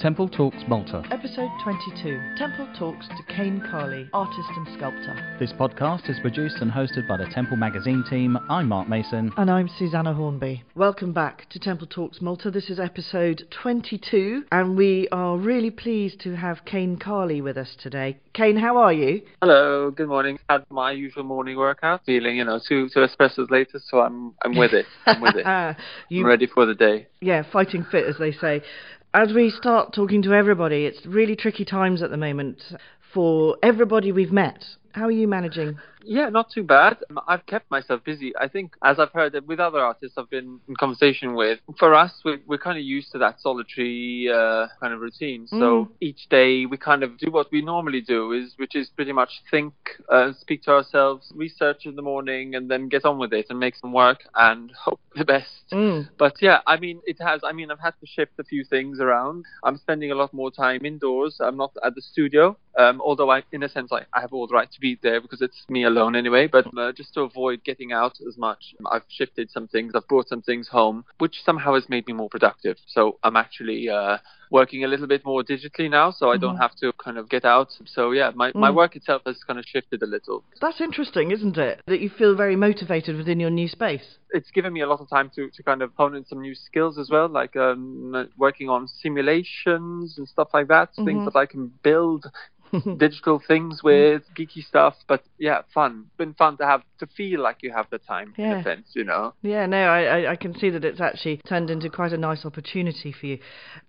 Temple Talks Malta. Episode 22 Temple Talks to Kane Cali, artist and sculptor. This podcast is produced and hosted by the Temple Magazine team. I'm Mark Mason. And I'm Susanna Hornby. Welcome back to Temple Talks Malta. This is episode 22, and we are really pleased to have Kane Cali with us today. Kane, how are you? Hello, good morning. Had my usual morning workout, feeling, you know, two two espressos later, so I'm I'm with it. I'm with it. you, I'm ready for the day. Yeah, fighting fit, as they say. As we start talking to everybody, it's really tricky times at the moment for everybody we've met. How are you managing? Yeah, not too bad. I've kept myself busy. I think, as I've heard with other artists I've been in conversation with, for us, we're, we're kind of used to that solitary uh, kind of routine. So Mm. each day we kind of do what we normally do, is which is pretty much think, uh, speak to ourselves, research in the morning, and then get on with it and make some work and hope the best. Mm. But yeah, I mean, it has. I mean, I've had to shift a few things around. I'm spending a lot more time indoors. I'm not at the studio, um, although I, in a sense, I, I have all the right to be there because it's me alone anyway. But uh, just to avoid getting out as much, I've shifted some things. I've brought some things home, which somehow has made me more productive. So I'm actually. Uh, working a little bit more digitally now so I don't Mhm. have to kind of get out so yeah my, my Mm. work itself has kind of shifted a little That's interesting, isn't it? That you feel very motivated within your new space. it's given me a lot of time to, to kind of hone in some new skills as well, like um, working on simulations and stuff like that, Mhm. things that I can build digital things with, geeky stuff. But yeah, fun. Been fun to have to feel like you have the time in Yeah. a sense, you know. Yeah, no, I, I, I can see that it's actually turned into quite a nice opportunity for you.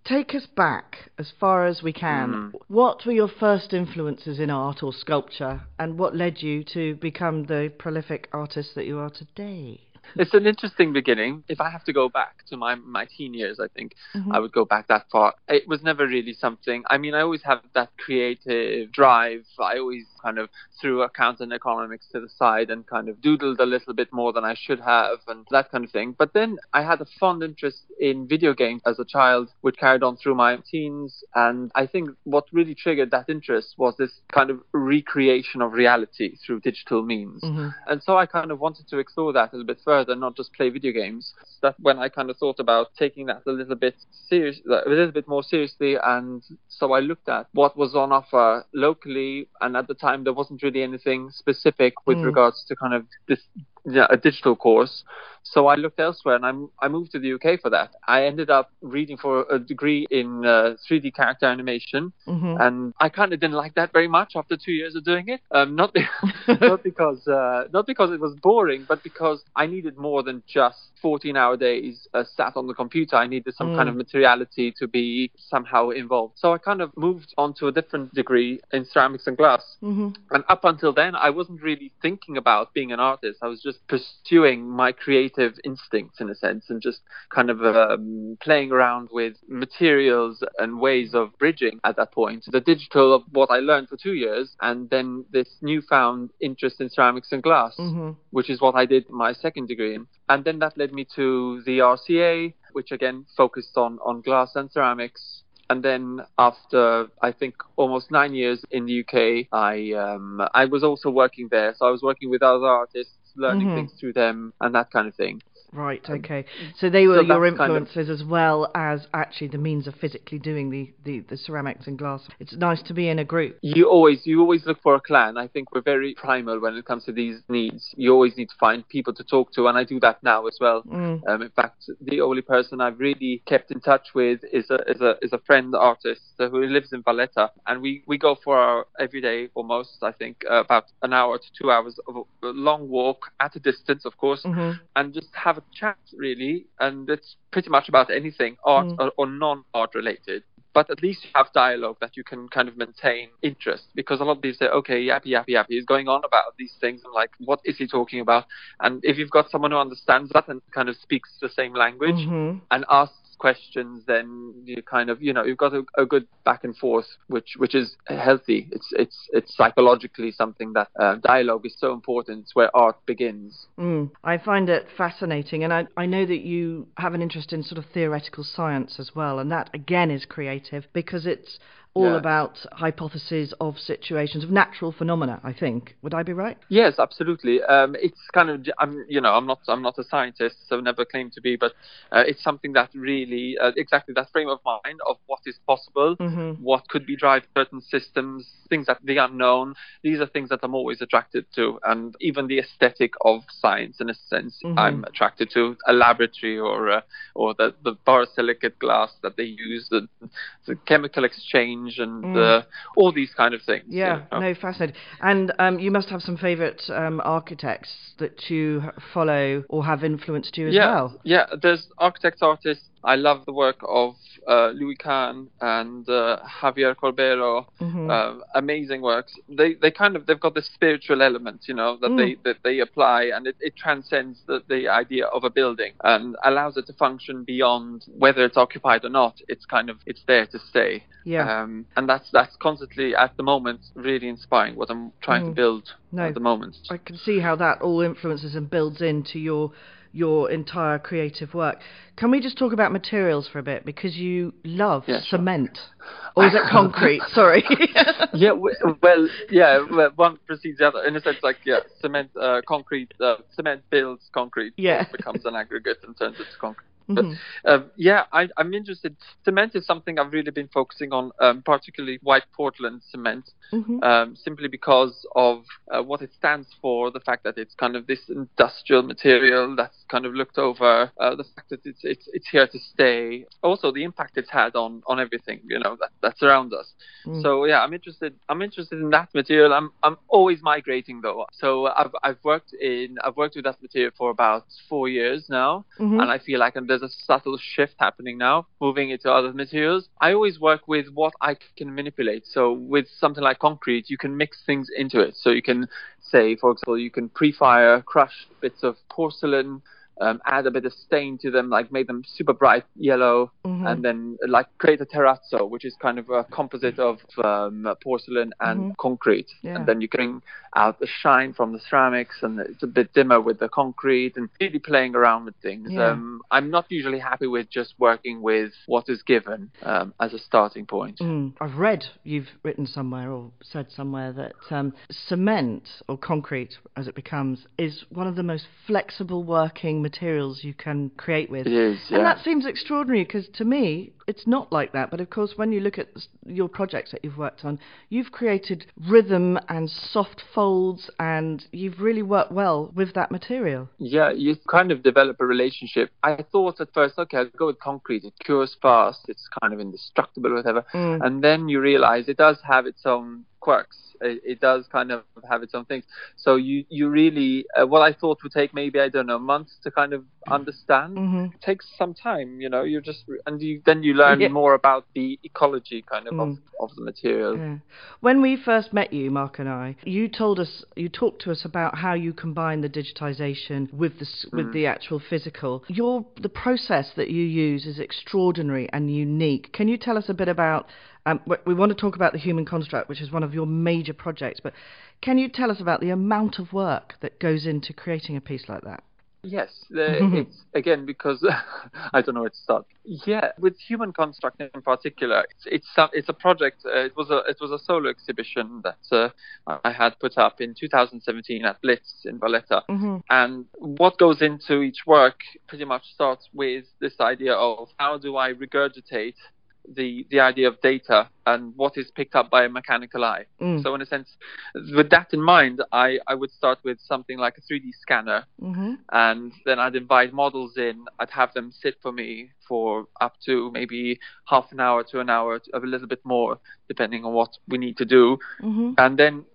Take us back as far as we can. Mm. What were your first influences in art or sculpture, and what led you to become the prolific artist that you are today? It's an interesting beginning. If I have to go back to my my teen years, I think Mhm. I would go back that far. It was never really something. I mean, I always have that creative drive. I always kind of threw accounts and economics to the side and kind of doodled a little bit more than I should have and that kind of thing. But then I had a fond interest in video games as a child, which carried on through my teens. And I think what really triggered that interest was this kind of recreation of reality through digital means. Mhm. And so I kind of wanted to explore that a little bit further, not just play video games. That's when I kind of thought about taking that a little bit serious, a little bit more seriously. And so I looked at what was on offer locally, and at the time there wasn't really anything specific with Mm. regards to kind of this yeah, a digital course. So I looked elsewhere, and I'm, I moved to the UK for that. I ended up reading for a degree in uh, 3D character animation, Mhm. and I kind of didn't like that very much after two years of doing it. Um, not be- not because uh, not because it was boring, but because I needed more than just 14-hour days uh, sat on the computer. I needed some Mm. kind of materiality to be somehow involved. So I kind of moved on to a different degree in ceramics and glass. Mhm. And up until then, I wasn't really thinking about being an artist. I was just pursuing my creative instincts in a sense and just kind of um, playing around with materials and ways of bridging at that point. The digital of what I learned for two years and then this newfound interest in ceramics and glass, Mhm. which is what I did my second degree in. And then that led me to the RCA, which again focused on, on glass and ceramics. And then after I think almost nine years in the UK, I um, I was also working there. So I was working with other artists, learning Mhm. things through them and that kind of thing. Right, okay. So they were so your that's kind of- influences as well as actually the means of physically doing the, the, the ceramics and glass. It's nice to be in a group. You always you always look for a clan. I think we're very primal when it comes to these needs. You always need to find people to talk to, and I do that now as well. Mm. Um, in fact, the only person I've really kept in touch with is a is a is a friend artist who lives in Valletta, and we we go for our every day almost. I think uh, about an hour to two hours of a, long walk at a distance, of course, Mhm. and just have a chat really. And it's pretty much about anything, art Mm. or, or non-art related. But at least you have dialogue that you can kind of maintain interest because a lot of people say, okay, yappy, yappy, yappy, he's going on about these things. I'm like, what is he talking about? And if you've got someone who understands that and kind of speaks the same language Mhm. and asks questions, then you kind of, you know, you've got a, a good back and forth, which which is healthy. It's it's it's psychologically something that uh, dialogue is so important. It's where art begins. Mm. I find it fascinating, and I, I know that you have an interest in sort of theoretical science as well, and that again is creative because it's all yeah. about hypotheses of situations of natural phenomena. I think would I be right? Yes, absolutely. Um, it's kind of I'm you know I'm not I'm not a scientist, so never claim to be, but uh, it's something that really uh, exactly that frame of mind of what is possible, mm-hmm. what could be drive certain systems, things that the unknown. These are things that I'm always attracted to, and even the aesthetic of science in a sense Mhm. I'm attracted to. A laboratory or uh, or the the borosilicate glass that they use, the, the chemical exchange, and Mm. uh, all these kind of things. you Yeah, know. no, fascinating. And um, you must have some favourite um, architects that you follow or have influenced you as yeah, well. Yeah, there's architects, artists. I love the work of uh, Louis Kahn and uh, Xavier Corbero. Mhm. Uh, amazing works. They they kind of they've got this spiritual element, you know, that Mm. they that they apply, and it, it transcends the, the idea of a building and allows it to function beyond whether it's occupied or not. It's kind of it's there to stay. yeah, Um, and that's that's constantly at the moment really inspiring what I'm trying Mm. to build No. at the moment. I can see how that all influences and builds into your your entire creative work. Can we just talk about materials for a bit because you love Yeah, sure. cement, or is it concrete? Sorry. yeah, well, yeah, well, one precedes the other. In a sense, like yeah, cement, uh, concrete, uh, cement builds concrete, Yeah. it becomes an aggregate and turns into concrete. But Mhm. um, yeah, I, I'm interested. Cement is something I've really been focusing on, um, particularly white Portland cement, Mhm. um, simply because of uh, what it stands for. The fact that it's kind of this industrial material that's kind of looked over. Uh, the fact that it's it's it's here to stay. Also, the impact it's had on on everything you know that that's around us. Mm. So yeah, I'm interested. I'm interested in that material. I'm I'm always migrating though. So I've I've worked in I've worked with that material for about four years now, Mhm. and I feel like there's a subtle shift happening now, moving into other materials. I always work with what I can manipulate. So with something like concrete, you can mix things into it. So you can say, for example, you can pre-fire, crush bits of porcelain. Um, add a bit of stain to them, like make them super bright yellow, Mhm. and then like create a terrazzo, which is kind of a composite of um, porcelain and Mhm. concrete. Yeah. And then you bring out the shine from the ceramics, and it's a bit dimmer with the concrete, and really playing around with things. Yeah. Um, I'm not usually happy with just working with what is given um, as a starting point. Mm. I've read you've written somewhere or said somewhere that um, cement or concrete, as it becomes, is one of the most flexible working materials you can create with. It is, yeah. And that seems extraordinary because to me, it's not like that. But of course, when you look at your projects that you've worked on, you've created rhythm and soft folds, and you've really worked well with that material. Yeah, you kind of develop a relationship. I thought at first, okay, I'll go with concrete. It cures fast. It's kind of indestructible, whatever. Mm. And then you realize it does have its own quirks. It, it does kind of have its own things. So you you really uh, what I thought would take maybe I don't know months to kind of understand hmm takes some time. You know, you just and you then you learn Yeah. more about the ecology kind of Mm. of, of the material. Yeah. When we first met you, Mark and I, you told us, you talked to us about how you combine the digitization with the s with Mm. the actual physical. Your the process that you use is extraordinary and unique. Can you tell us a bit about? Um, we want to talk about the human construct, which is one of your major projects, but can you tell us about the amount of work that goes into creating a piece like that? Yes, it's again because I don't know where to start. Yeah, with human construct in particular, it's it's, some, it's a project. Uh, it was a it was a solo exhibition that uh, I had put up in 2017 at Blitz in Valletta. hmm And what goes into each work pretty much starts with this idea of how do I regurgitate the the idea of data and what is picked up by a mechanical eye. Mm. So in a sense, with that in mind, I, I would start with something like a 3D scanner hmm and then I'd invite models in. I'd have them sit for me for up to maybe half an hour to an hour, to, a little bit more, depending on what we need to do. hmm And then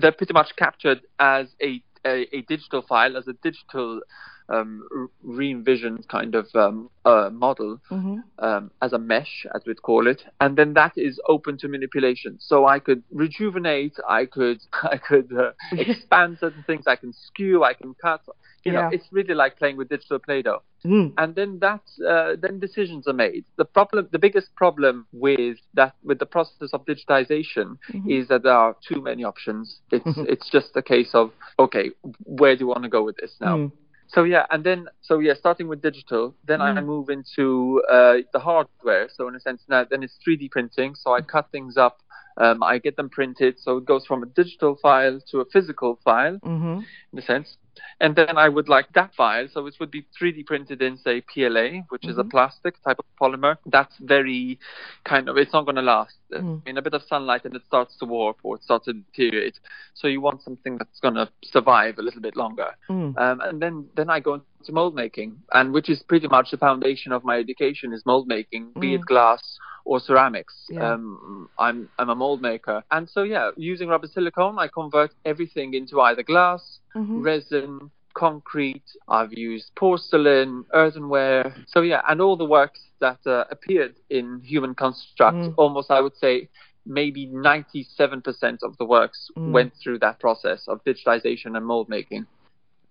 they're pretty much captured as a a, a digital file, as a digital um, re-envisioned kind of um, uh, model hmm um, as a mesh, as we'd call it, and then that is open to manipulation. So I could rejuvenate, I could, I could uh, expand certain things, I can skew, I can cut. You know, Yeah. it's really like playing with digital Play-Doh. Mm. And then that, uh, then decisions are made. The problem, the biggest problem with that, with the process of digitization, Mhm. is that there are too many options. It's, it's just a case of, okay, where do you want to go with this now? Mm. So yeah, and then so yeah, starting with digital, then I Mm. move into uh, the hardware. So in a sense, now then it's 3D printing. So I cut things up. Um, I get them printed, so it goes from a digital file to a physical file hmm in a sense. And then I would like that file, so it would be 3D printed in, say, PLA, which is a Mhm. plastic type of polymer. That's very kind of, it's not going to last. Mm. In a bit of sunlight and it starts to warp or it starts to deteriorate. So you want something that's going to survive a little bit longer. Mm. Um, and then, then I go into mold making, and which is pretty much the foundation of my education is mold making, be it Mm. glass or ceramics. Yeah. Um, I'm I'm a mold maker, and so yeah, using rubber silicone, I convert everything into either glass, Mhm. resin, concrete. I've used porcelain, earthenware. So yeah, and all the works that uh, appeared in Human Construct, Mm. almost I would say maybe 97% of the works Mm. went through that process of digitization and mold making.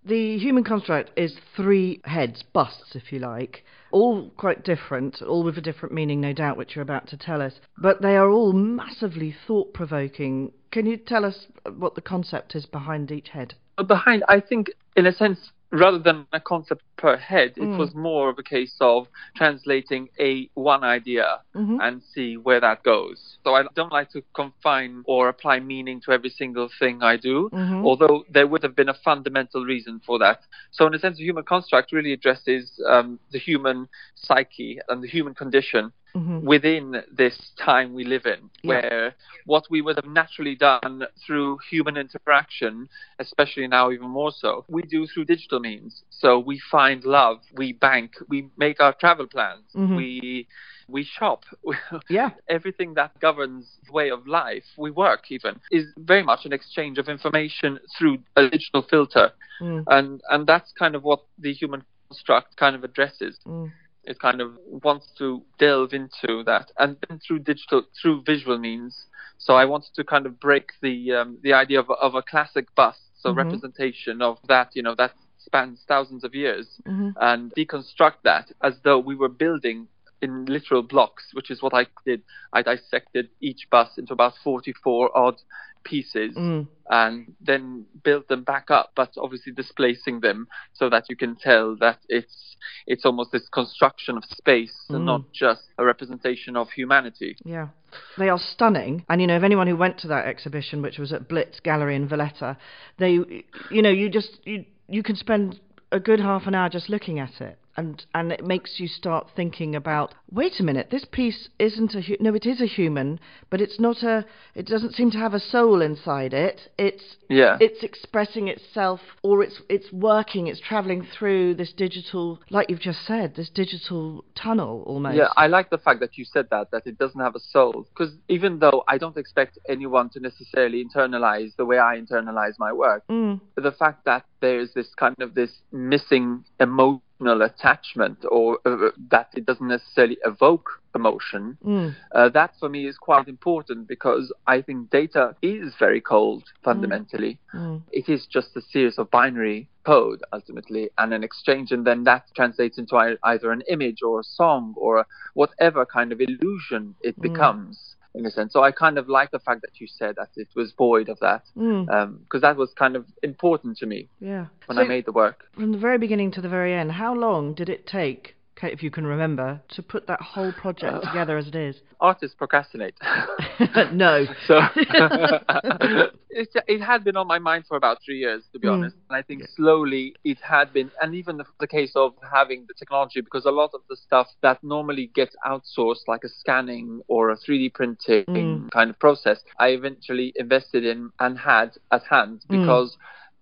The human construct is three heads, busts, if you like, all quite different, all with a different meaning, no doubt, which you're about to tell us. But they are all massively thought provoking. Can you tell us what the concept is behind each head? But behind, I think, in a sense, rather than a concept per head, Mm. it was more of a case of translating a one idea Mhm. and see where that goes. So I don't like to confine or apply meaning to every single thing I do, Mhm. although there would have been a fundamental reason for that. So in a sense, the human construct really addresses um, the human psyche and the human condition Mhm. within this time we live in, Yeah. where what we would have naturally done through human interaction, especially now even more so, we do through digital means. So we find love, we bank, we make our travel plans, Mhm. we we shop. Yeah. Everything that governs way of life, we work even, is very much an exchange of information through a digital filter. Mm. And and that's kind of what the human construct kind of addresses Mm. It kind of wants to delve into that and then through digital through visual means so i wanted to kind of break the um, the idea of, of a classic bust so Mhm. representation of that you know that spans thousands of years Mhm. and deconstruct that as though we were building in literal blocks which is what i did i dissected each bus into about 44 odd pieces Mm. and then build them back up, but obviously displacing them so that you can tell that it's it's almost this construction of space Mm. and not just a representation of humanity. Yeah. They are stunning. And, you know, if anyone who went to that exhibition, which was at Blitz Gallery in Valletta, they, you know, you just, you, you can spend a good half an hour just looking at it. And, and it makes you start thinking about wait a minute this piece isn't a hu- no it is a human but it's not a it doesn't seem to have a soul inside it it's Yeah. it's expressing itself or it's it's working it's traveling through this digital like you've just said this digital tunnel almost Yeah, I like the fact that you said that, that it doesn't have a soul. Because even though I don't expect anyone to necessarily internalize the way I internalize my work, mm, the fact that there's this kind of this missing emotional attachment or uh, that it doesn't necessarily evoke emotion mm, Uh, that for me is quite important because I think data is very cold fundamentally. mm. It is just a series of binary code ultimately and an exchange, and then that translates into either an image or a song or whatever kind of illusion it Mm. becomes. In a sense, so I kind of like the fact that you said that it was void of that, Mm. because that was kind of important to me Yeah. when So, I made the work. from the very beginning to the very end, how long did it take, if you can remember, to put that whole project Uh, together as it is? Artists procrastinate. no. So it, it had been on my mind for about three years, to be Mm. honest. And I think slowly it had been, and even the, the case of having the technology, because a lot of the stuff that normally gets outsourced, like a scanning or a 3D printing Mm. kind of process, I eventually invested in and had at hand Mm.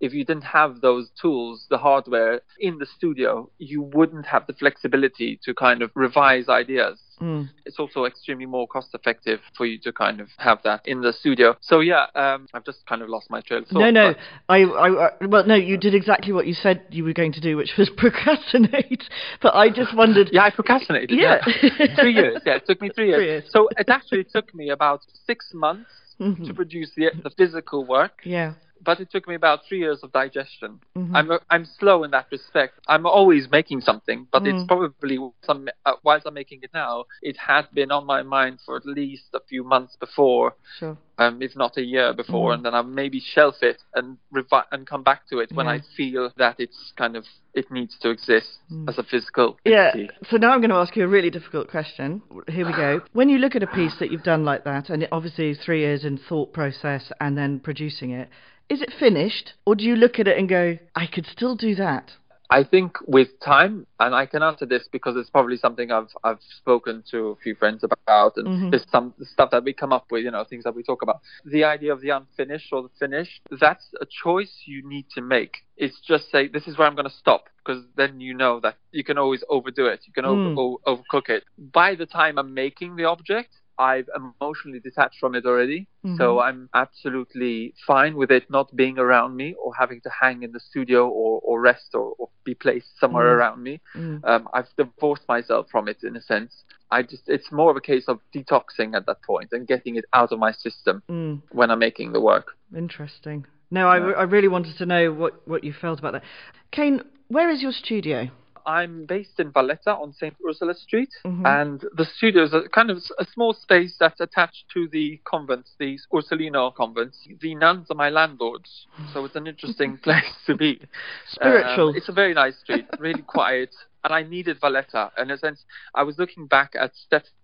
If you didn't have those tools, the hardware in the studio, you wouldn't have the flexibility to kind of revise ideas Mm. it's also extremely more cost effective for you to kind of have that in the studio. So yeah, um, I've just kind of lost my trail of thought. No, no. but- I, I, I, well, no. You did exactly what you said you were going to do, which was procrastinate. But I just wondered. yeah, I procrastinated. Yeah. three years. Yeah, it took me three years. Three years. So it actually took me about six months Mhm. to produce the, the physical work. Yeah. But it took me about three years of digestion. Mhm. I'm I'm slow in that respect. I'm always making something, but it's Mm. probably some uh, whilst I'm making it now, it had been on my mind for at least a few months before, Sure. um, if not a year before, Mm. and then I maybe shelf it and revi- and come back to it when I feel that it's kind of it needs to exist Mm. as a physical Yeah. entity. So now I'm going to ask you a really difficult question. Here we go. When you look at a piece that you've done like that, and it obviously three years in thought process and then producing it, is it finished, or do you look at it and go, I could still do that? I think with time, and I can answer this because it's probably something I've I've spoken to a few friends about, and Mhm. there's some stuff that we come up with, you know, things that we talk about. The idea of the unfinished or the finished, that's a choice you need to make. It's just say this is where I'm going to stop because then you know that you can always overdo it, you can over, Mm. o- overcook it. By the time I'm making the object. I've emotionally detached from it already, so Mhm. I'm absolutely fine with it not being around me or having to hang in the studio or, or rest or, or be placed somewhere Mm. around me. Mm. Um, I've divorced myself from it in a sense. I just it's more of a case of detoxing at that point and getting it out of my system Mm. when I'm making the work. Interesting. No, I, Yeah. I really wanted to know what, what you felt about that. Kane, where is your studio? I'm based in Valletta on St. Ursula Street, Mhm. and the studio is a kind of a small space that's attached to the convent, the Ursulino convent. The nuns are my landlords, so it's an interesting place to be. Spiritual. Um, it's a very nice street, really quiet, and I needed Valletta. In a sense, I was looking back at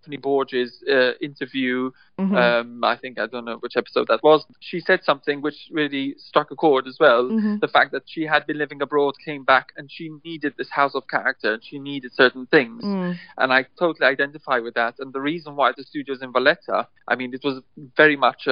Stephanie Borges' uh, interview. Mhm. Um, I think I don't know which episode that was. She said something which really struck a chord as well. Mhm. The fact that she had been living abroad, came back, and she needed this house of character, and she needed certain things. Mm. And I totally identify with that. And the reason why the studio's in Valletta, I mean, it was very much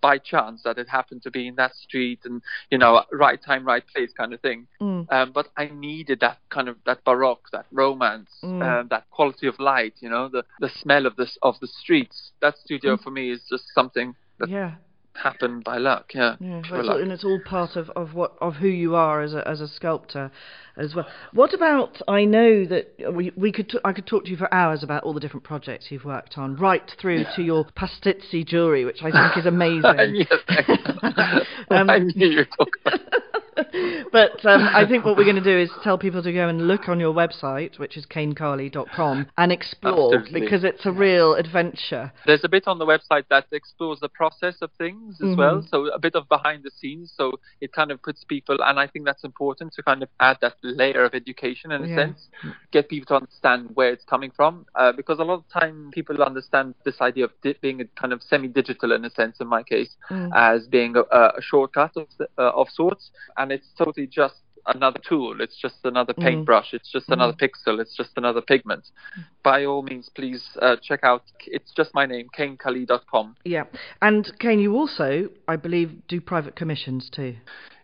by chance that it happened to be in that street, and you know, right time, right place kind of thing. Mm. Um, but I needed that kind of that baroque, that romance, Mm. um, that quality of light. You know, the the smell of this of the streets. That studio for me is just something that Yeah. happened by luck. Yeah, Yeah, luck. all, and it's all part of, of what of who you are as a as a sculptor, as well. What about? I know that we we could t- I could talk to you for hours about all the different projects you've worked on, right through to your pastizzi jewelry, which I think is amazing. yes. Um, I knew you were talking about. but um, I think what we're going to do is tell people to go and look on your website, which is kanecali.com, and explore Absolutely. because it's a real adventure. There's a bit on the website that explores the process of things as Mhm. well, so a bit of behind the scenes. So it kind of puts people, and I think that's important to kind of add that layer of education in a Yeah. sense, get people to understand where it's coming from, uh, because a lot of time people understand this idea of di- being a kind of semi-digital in a sense, in my case, Mm. as being a, a shortcut of, uh, of sorts, and it's totally just another tool. It's just another Mm. paintbrush. It's just another pixel. It's just another pigment. By all means, please uh, check out. It's just my name, kanecali.com. Yeah, and Kane, you also, I believe, do private commissions too.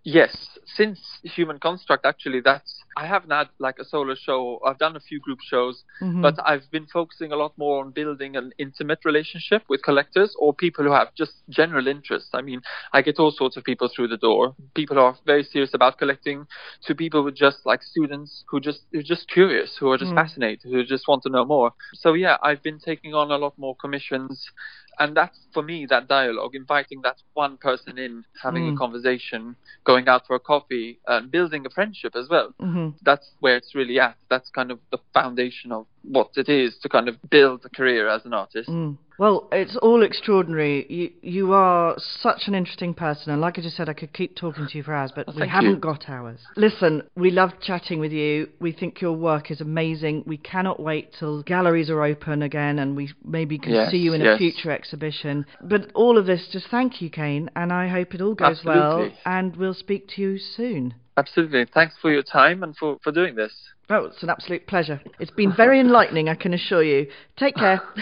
Yes, since Human Construct, actually, that's I haven't had like a solo show. I've done a few group shows, Mhm. but I've been focusing a lot more on building an intimate relationship with collectors or people who have just general interests. I mean, I get all sorts of people through the door. People who are very serious about collecting, to people who just like students who just who are just curious, who are just Mm. fascinated, who just want to know more. So yeah, I've been taking on a lot more commissions. And that's for me that dialogue, inviting that one person in, having Mm. a conversation, going out for a coffee, and building a friendship as well Mhm. that's where it's really at. That's kind of the foundation of what it is to kind of build a career as an artist. Mm. Well, it's all extraordinary. You you are such an interesting person, and like I just said, I could keep talking to you for hours, but Well, we haven't you. got hours. Listen, we love chatting with you. We think your work is amazing. We cannot wait till galleries are open again, and we maybe can Yes, see you in a future exhibition. But all of this, just thank you, Kane, and I hope it all goes well, and we'll speak to you soon. Absolutely. Thanks for your time and for, for doing this. Oh, it's an absolute pleasure. It's been very enlightening, I can assure you. Take care.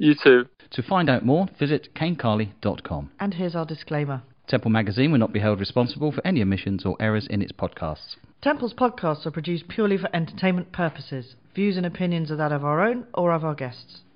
You too. To find out more, visit kanecali.com. and here's our disclaimer. Temple Magazine will not be held responsible for any omissions or errors in its podcasts. Temple's podcasts are produced purely for entertainment purposes. Views and opinions are that of our own or of our guests.